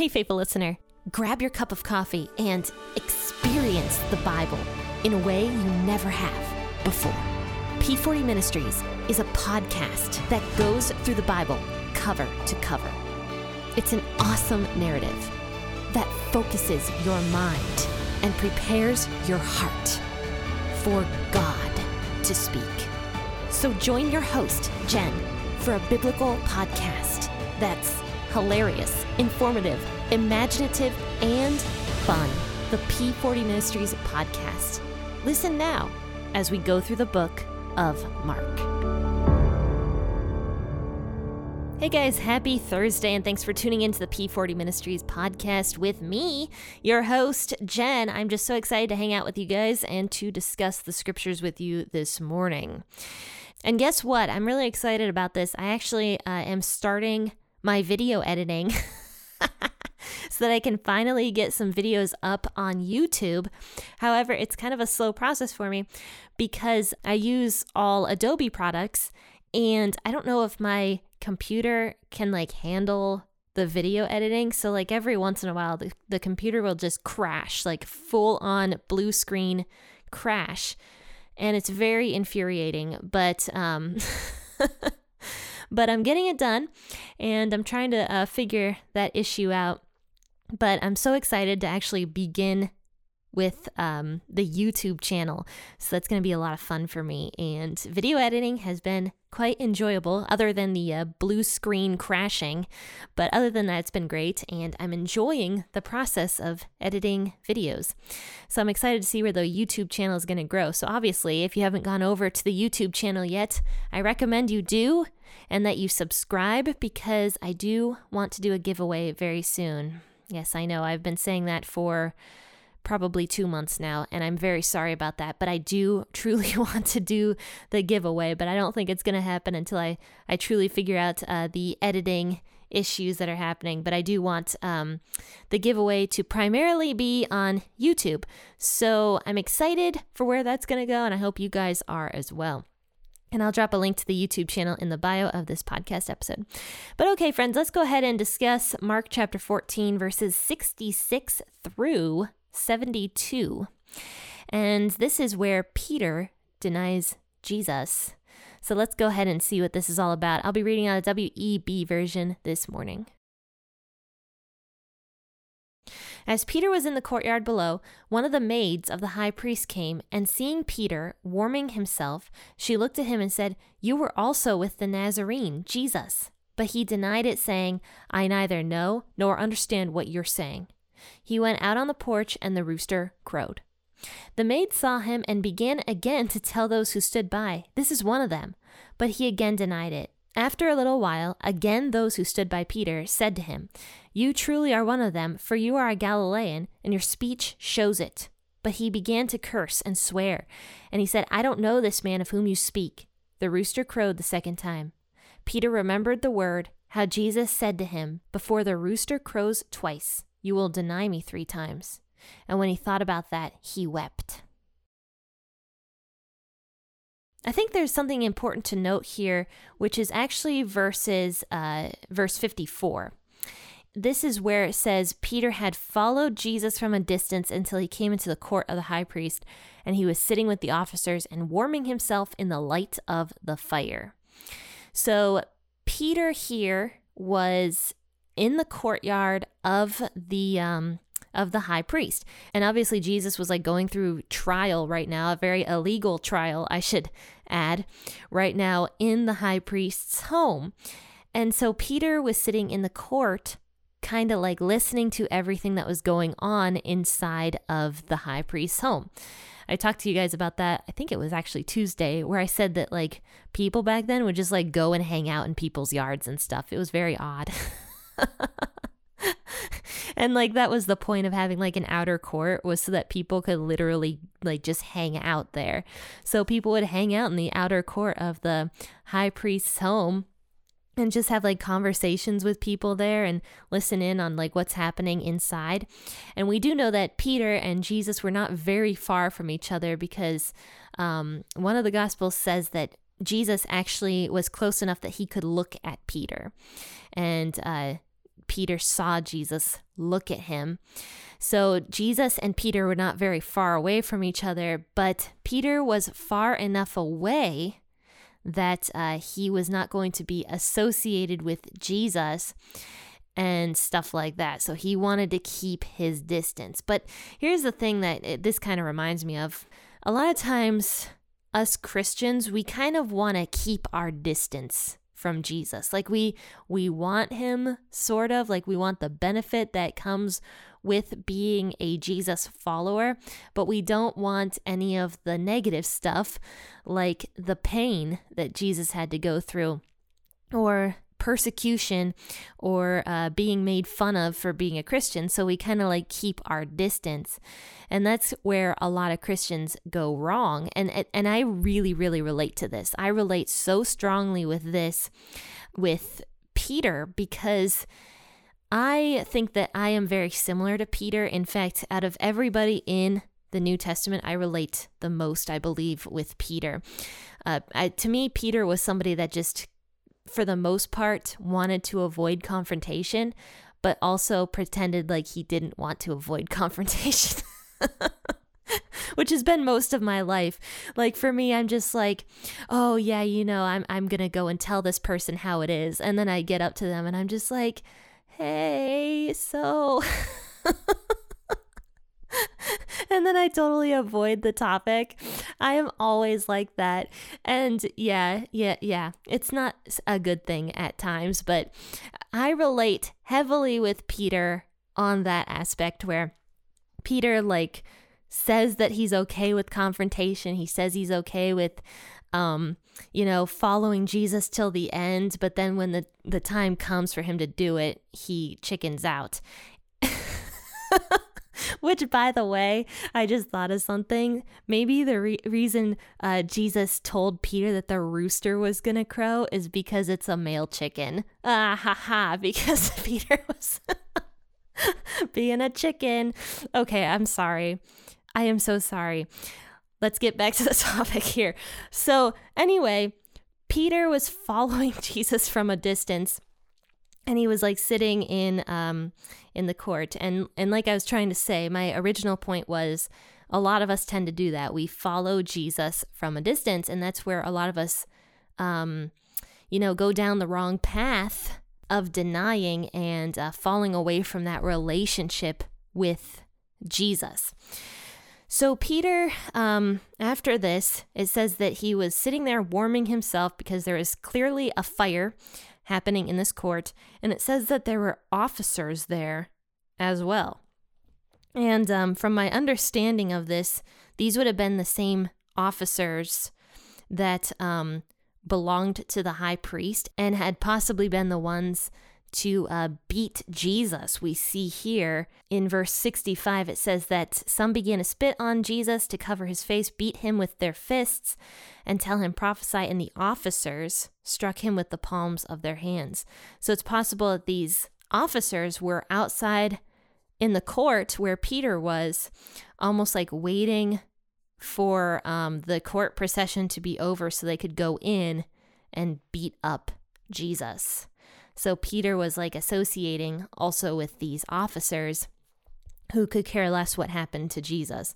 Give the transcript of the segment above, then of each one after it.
Hey, faithful listener, grab your cup of coffee and experience the Bible in a way you never have before. P40 Ministries is a podcast that goes through the Bible cover to cover. It's an awesome narrative that focuses your mind and prepares your heart for God to speak. So join your host, Jen, for a biblical podcast that's hilarious, informative, imaginative, and fun. The P40 Ministries podcast. Listen now as we go through the book of Mark. Hey guys, happy Thursday, and thanks for tuning into the P40 Ministries podcast with me, your host, Jen. I'm just so excited to hang out with you guys and to discuss the scriptures with you this morning. And guess what? I'm really excited about this. I actually uh, am starting my video editing. so that I can finally get some videos up on YouTube. However, it's kind of a slow process for me because I use all Adobe products and I don't know if my computer can like handle the video editing. So like every once in a while the, the computer will just crash, like full on blue screen crash. And it's very infuriating, but um but I'm getting it done and I'm trying to uh, figure that issue out. But I'm so excited to actually begin with um, the YouTube channel. So that's going to be a lot of fun for me. And video editing has been quite enjoyable, other than the uh, blue screen crashing. But other than that, it's been great. And I'm enjoying the process of editing videos. So I'm excited to see where the YouTube channel is going to grow. So obviously, if you haven't gone over to the YouTube channel yet, I recommend you do and that you subscribe because I do want to do a giveaway very soon. Yes, I know. I've been saying that for probably two months now, and I'm very sorry about that. But I do truly want to do the giveaway, but I don't think it's going to happen until I, I truly figure out uh, the editing issues that are happening. But I do want um, the giveaway to primarily be on YouTube. So I'm excited for where that's going to go, and I hope you guys are as well. And I'll drop a link to the YouTube channel in the bio of this podcast episode. But okay, friends, let's go ahead and discuss Mark chapter 14, verses 66 through 72. And this is where Peter denies Jesus. So let's go ahead and see what this is all about. I'll be reading out a WEB version this morning. As Peter was in the courtyard below, one of the maids of the high priest came, and seeing Peter warming himself, she looked at him and said, You were also with the Nazarene, Jesus. But he denied it, saying, I neither know nor understand what you're saying. He went out on the porch, and the rooster crowed. The maid saw him and began again to tell those who stood by, This is one of them. But he again denied it. After a little while, again those who stood by Peter said to him, You truly are one of them, for you are a Galilean, and your speech shows it. But he began to curse and swear, and he said, I don't know this man of whom you speak. The rooster crowed the second time. Peter remembered the word, how Jesus said to him, Before the rooster crows twice, you will deny me three times. And when he thought about that, he wept. I think there's something important to note here, which is actually verses uh, verse 54. This is where it says Peter had followed Jesus from a distance until he came into the court of the high priest, and he was sitting with the officers and warming himself in the light of the fire. So Peter here was in the courtyard of the um, of the high priest. And obviously, Jesus was like going through trial right now, a very illegal trial, I should add, right now in the high priest's home. And so Peter was sitting in the court, kind of like listening to everything that was going on inside of the high priest's home. I talked to you guys about that. I think it was actually Tuesday, where I said that like people back then would just like go and hang out in people's yards and stuff. It was very odd. and like that was the point of having like an outer court was so that people could literally like just hang out there. So people would hang out in the outer court of the high priest's home and just have like conversations with people there and listen in on like what's happening inside. And we do know that Peter and Jesus were not very far from each other because um, one of the gospels says that Jesus actually was close enough that he could look at Peter. And uh, Peter saw Jesus look at him. So Jesus and Peter were not very far away from each other, but Peter was far enough away that uh, he was not going to be associated with Jesus and stuff like that. So he wanted to keep his distance. But here's the thing that it, this kind of reminds me of a lot of times, us Christians, we kind of want to keep our distance from Jesus. Like we we want him sort of like we want the benefit that comes with being a Jesus follower, but we don't want any of the negative stuff like the pain that Jesus had to go through or persecution or uh, being made fun of for being a Christian. So we kind of like keep our distance. And that's where a lot of Christians go wrong. And, and I really, really relate to this. I relate so strongly with this with Peter because I think that I am very similar to Peter. In fact, out of everybody in the New Testament, I relate the most, I believe, with Peter. Uh, I, to me, Peter was somebody that just for the most part, wanted to avoid confrontation, but also pretended like he didn't want to avoid confrontation. Which has been most of my life. Like for me, I'm just like, oh yeah, you know, I'm I'm gonna go and tell this person how it is. And then I get up to them and I'm just like, hey, so and then I totally avoid the topic. I am always like that. And yeah, yeah, yeah. It's not a good thing at times, but I relate heavily with Peter on that aspect where Peter like says that he's okay with confrontation. He says he's okay with um, you know, following Jesus till the end, but then when the the time comes for him to do it, he chickens out. Which, by the way, I just thought of something. Maybe the re- reason uh, Jesus told Peter that the rooster was going to crow is because it's a male chicken. Ah, ha, ha, because Peter was being a chicken. Okay, I'm sorry. I am so sorry. Let's get back to the topic here. So, anyway, Peter was following Jesus from a distance and he was like sitting in um in the court and and like I was trying to say my original point was a lot of us tend to do that we follow Jesus from a distance and that's where a lot of us um you know go down the wrong path of denying and uh, falling away from that relationship with Jesus. So, Peter, um, after this, it says that he was sitting there warming himself because there is clearly a fire happening in this court, and it says that there were officers there as well. And um, from my understanding of this, these would have been the same officers that um, belonged to the high priest and had possibly been the ones to uh, beat Jesus. We see here in verse 65, it says that some began to spit on Jesus to cover his face, beat him with their fists, and tell him prophesy, and the officers struck him with the palms of their hands. So it's possible that these officers were outside in the court where Peter was, almost like waiting for um, the court procession to be over so they could go in and beat up Jesus. So Peter was like associating also with these officers who could care less what happened to Jesus.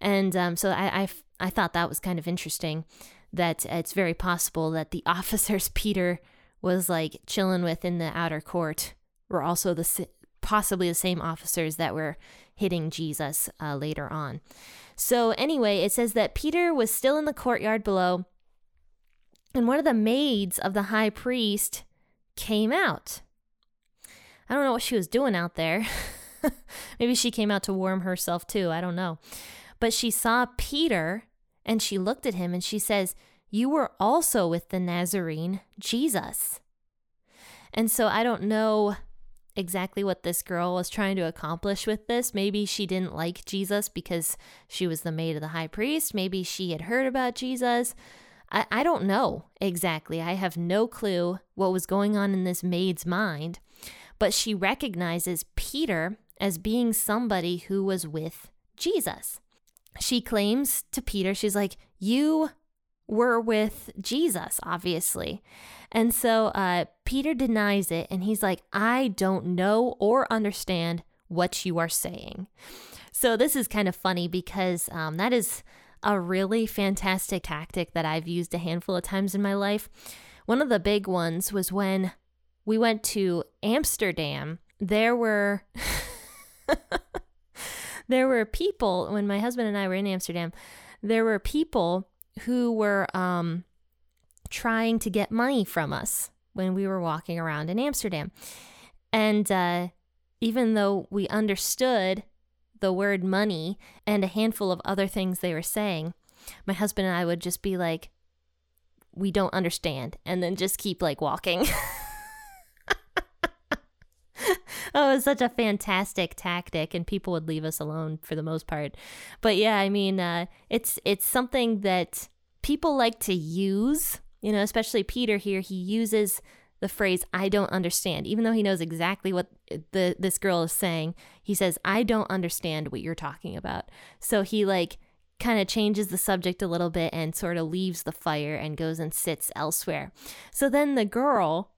And um, so I, I, I thought that was kind of interesting that it's very possible that the officers Peter was like chilling with in the outer court were also the possibly the same officers that were hitting Jesus uh, later on. So anyway, it says that Peter was still in the courtyard below, and one of the maids of the high priest came out. I don't know what she was doing out there. Maybe she came out to warm herself too. I don't know. But she saw Peter and she looked at him and she says, You were also with the Nazarene, Jesus. And so I don't know exactly what this girl was trying to accomplish with this. Maybe she didn't like Jesus because she was the maid of the high priest. Maybe she had heard about Jesus. I, I don't know exactly. I have no clue what was going on in this maid's mind, but she recognizes Peter as being somebody who was with Jesus. She claims to Peter, she's like, You were with Jesus, obviously. And so uh, Peter denies it and he's like, I don't know or understand what you are saying. So this is kind of funny because um, that is a really fantastic tactic that I've used a handful of times in my life. One of the big ones was when we went to Amsterdam. There were there were people when my husband and I were in Amsterdam. There were people who were um, trying to get money from us when we were walking around in Amsterdam, and uh, even though we understood the word money and a handful of other things they were saying, my husband and I would just be like, we don't understand, and then just keep like walking. oh, it was such a fantastic tactic, and people would leave us alone for the most part. But yeah, I mean, uh, it's it's something that people like to use. You know, especially Peter here. He uses the phrase "I don't understand," even though he knows exactly what the this girl is saying. He says, "I don't understand what you're talking about." So he like kind of changes the subject a little bit and sort of leaves the fire and goes and sits elsewhere. So then the girl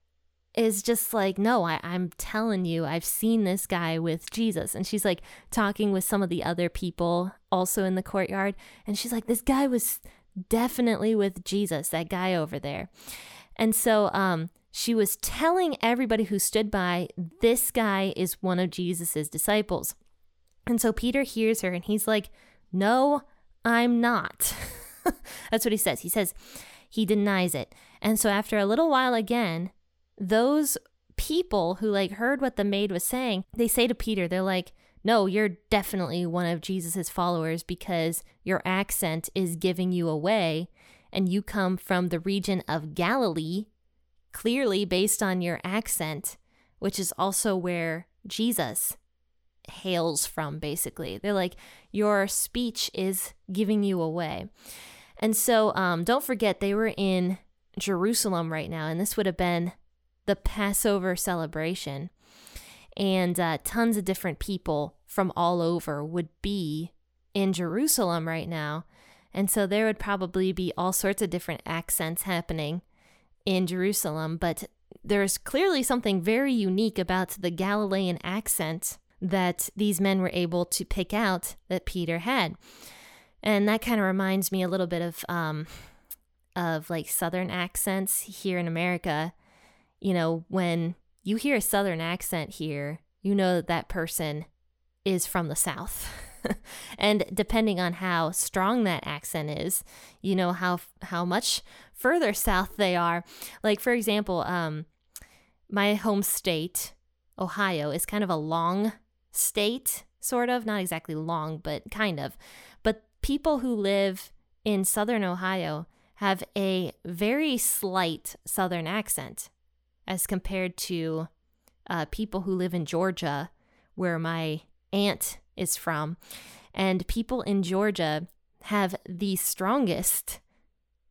is just like, no, I, I'm telling you, I've seen this guy with Jesus. And she's like talking with some of the other people also in the courtyard. And she's like, this guy was definitely with Jesus, that guy over there. And so um, she was telling everybody who stood by, this guy is one of Jesus's disciples. And so Peter hears her and he's like, no, I'm not. That's what he says. He says, he denies it. And so after a little while again, those people who like heard what the maid was saying, they say to Peter, they're like, no, you're definitely one of Jesus's followers because your accent is giving you away and you come from the region of Galilee, clearly based on your accent, which is also where Jesus hails from, basically. They're like, your speech is giving you away. And so um, don't forget, they were in Jerusalem right now, and this would have been the Passover celebration. And uh, tons of different people from all over would be in Jerusalem right now. And so there would probably be all sorts of different accents happening in Jerusalem. But there's clearly something very unique about the Galilean accent that these men were able to pick out that Peter had. And that kind of reminds me a little bit of um, of like southern accents here in America. You know, when you hear a southern accent here, you know that that person is from the south. and depending on how strong that accent is, you know how how much further south they are. Like for example, um, my home state, Ohio, is kind of a long state, sort of, not exactly long, but kind of. But people who live in southern Ohio have a very slight southern accent as compared to uh, people who live in Georgia, where my aunt is from. And people in Georgia have the strongest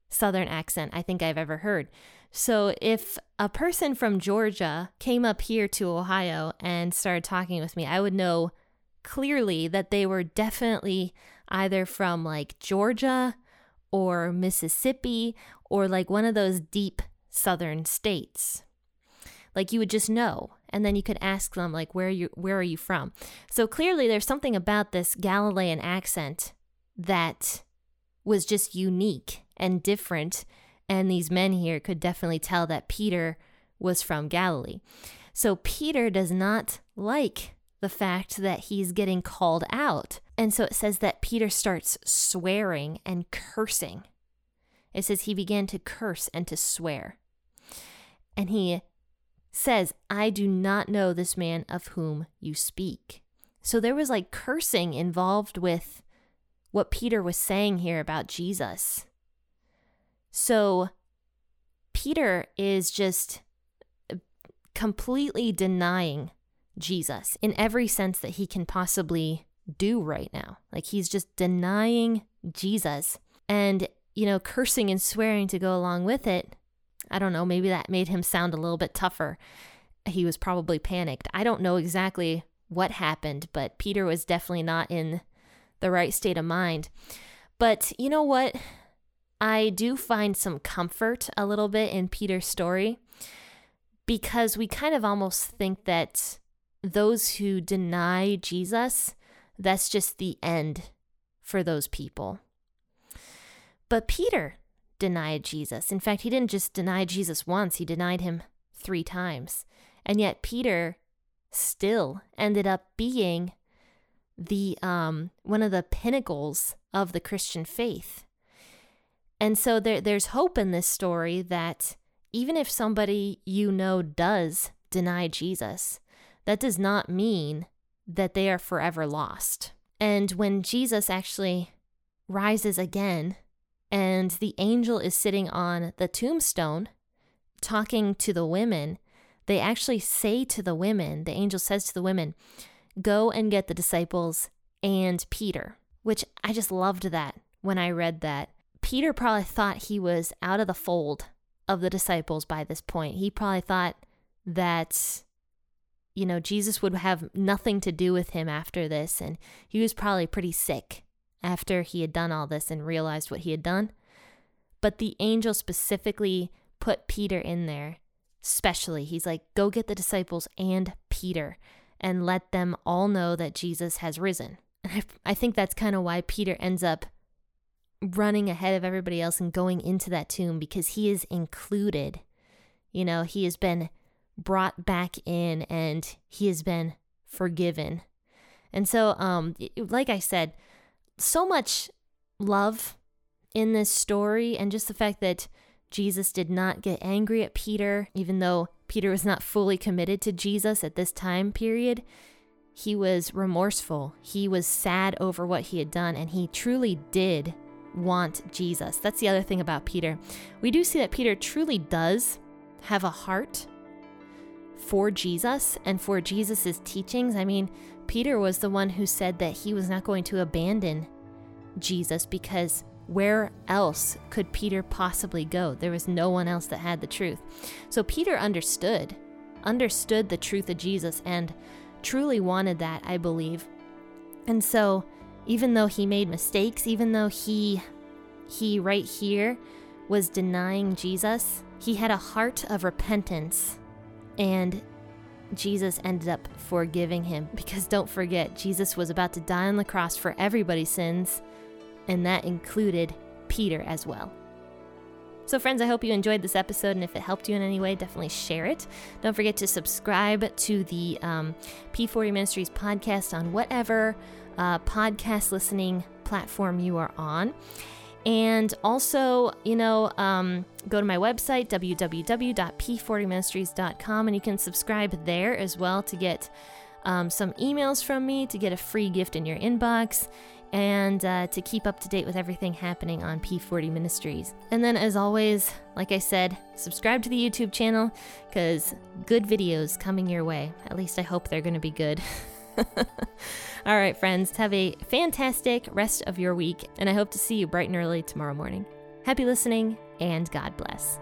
southern accent I think I've ever heard. So if a person from Georgia came up here to Ohio and started talking with me, I would know clearly that they were definitely either from like Georgia or Mississippi or like one of those deep southern states. Like you would just know and then you could ask them like where you where are you from? So clearly there's something about this Galilean accent that was just unique and different and these men here could definitely tell that Peter was from Galilee. So Peter does not like the fact that he's getting called out. And so it says that Peter starts swearing and cursing. It says he began to curse and to swear. And he says, I do not know this man of whom you speak. So there was like cursing involved with what Peter was saying here about Jesus. So Peter is just uh, completely denying Jesus in every sense that he can possibly do right now. Like he's just denying Jesus and, you know, cursing and swearing to go along with it. I don't know, maybe that made him sound a little bit tougher. He was probably panicked. I don't know exactly what happened, but Peter was definitely not in the right state of mind. But you know what? I do find some comfort a little bit in Peter's story because we kind of almost think that those who deny Jesus, that's just the end for those people. But Peter denied Jesus. In fact, he didn't just deny Jesus once, he denied him three times. And yet, Peter still ended up being the um, one of the pinnacles of the Christian faith. And so there, there's hope in this story that even if somebody you know does deny Jesus, that does not mean that they are forever lost. And when Jesus actually rises again and the angel is sitting on the tombstone talking to the women, they actually say to the women, the angel says to the women, Go and get the disciples and Peter, which I just loved that when I read that. Peter probably thought he was out of the fold of the disciples by this point. He probably thought that, you know, Jesus would have nothing to do with him after this. And he was probably pretty sick after he had done all this and realized what he had done. But the angel specifically put Peter in there, specially. He's like, go get the disciples and Peter and let them all know that Jesus has risen. And I, I think that's kind of why Peter ends up running ahead of everybody else and going into that tomb because he is included. You know, he has been brought back in and he has been forgiven. And so, um, like I said, so much love in this story, and just the fact that Jesus did not get angry at Peter, even though Peter was not fully committed to Jesus at this time period. He was remorseful. He was sad over what he had done, and he truly did want Jesus. That's the other thing about Peter. We do see that Peter truly does have a heart for Jesus and for Jesus's teachings. I mean, Peter was the one who said that he was not going to abandon Jesus because where else could Peter possibly go? There was no one else that had the truth. So Peter understood, understood the truth of Jesus and truly wanted that, I believe. And so even though he made mistakes, even though he he right here was denying Jesus, he had a heart of repentance and Jesus ended up forgiving him because don't forget Jesus was about to die on the cross for everybody's sins and that included Peter as well. So, friends, I hope you enjoyed this episode, and if it helped you in any way, definitely share it. Don't forget to subscribe to the um, P40 Ministries podcast on whatever uh, podcast listening platform you are on. And also, you know, um, go to my website, www.p40ministries.com, and you can subscribe there as well to get um, some emails from me, to get a free gift in your inbox, and uh, to keep up to date with everything happening on P40 Ministries. And then, as always, like I said, subscribe to the YouTube channel because good videos coming your way. At least I hope they're going to be good. All right, friends, have a fantastic rest of your week, and I hope to see you bright and early tomorrow morning. Happy listening, and God bless.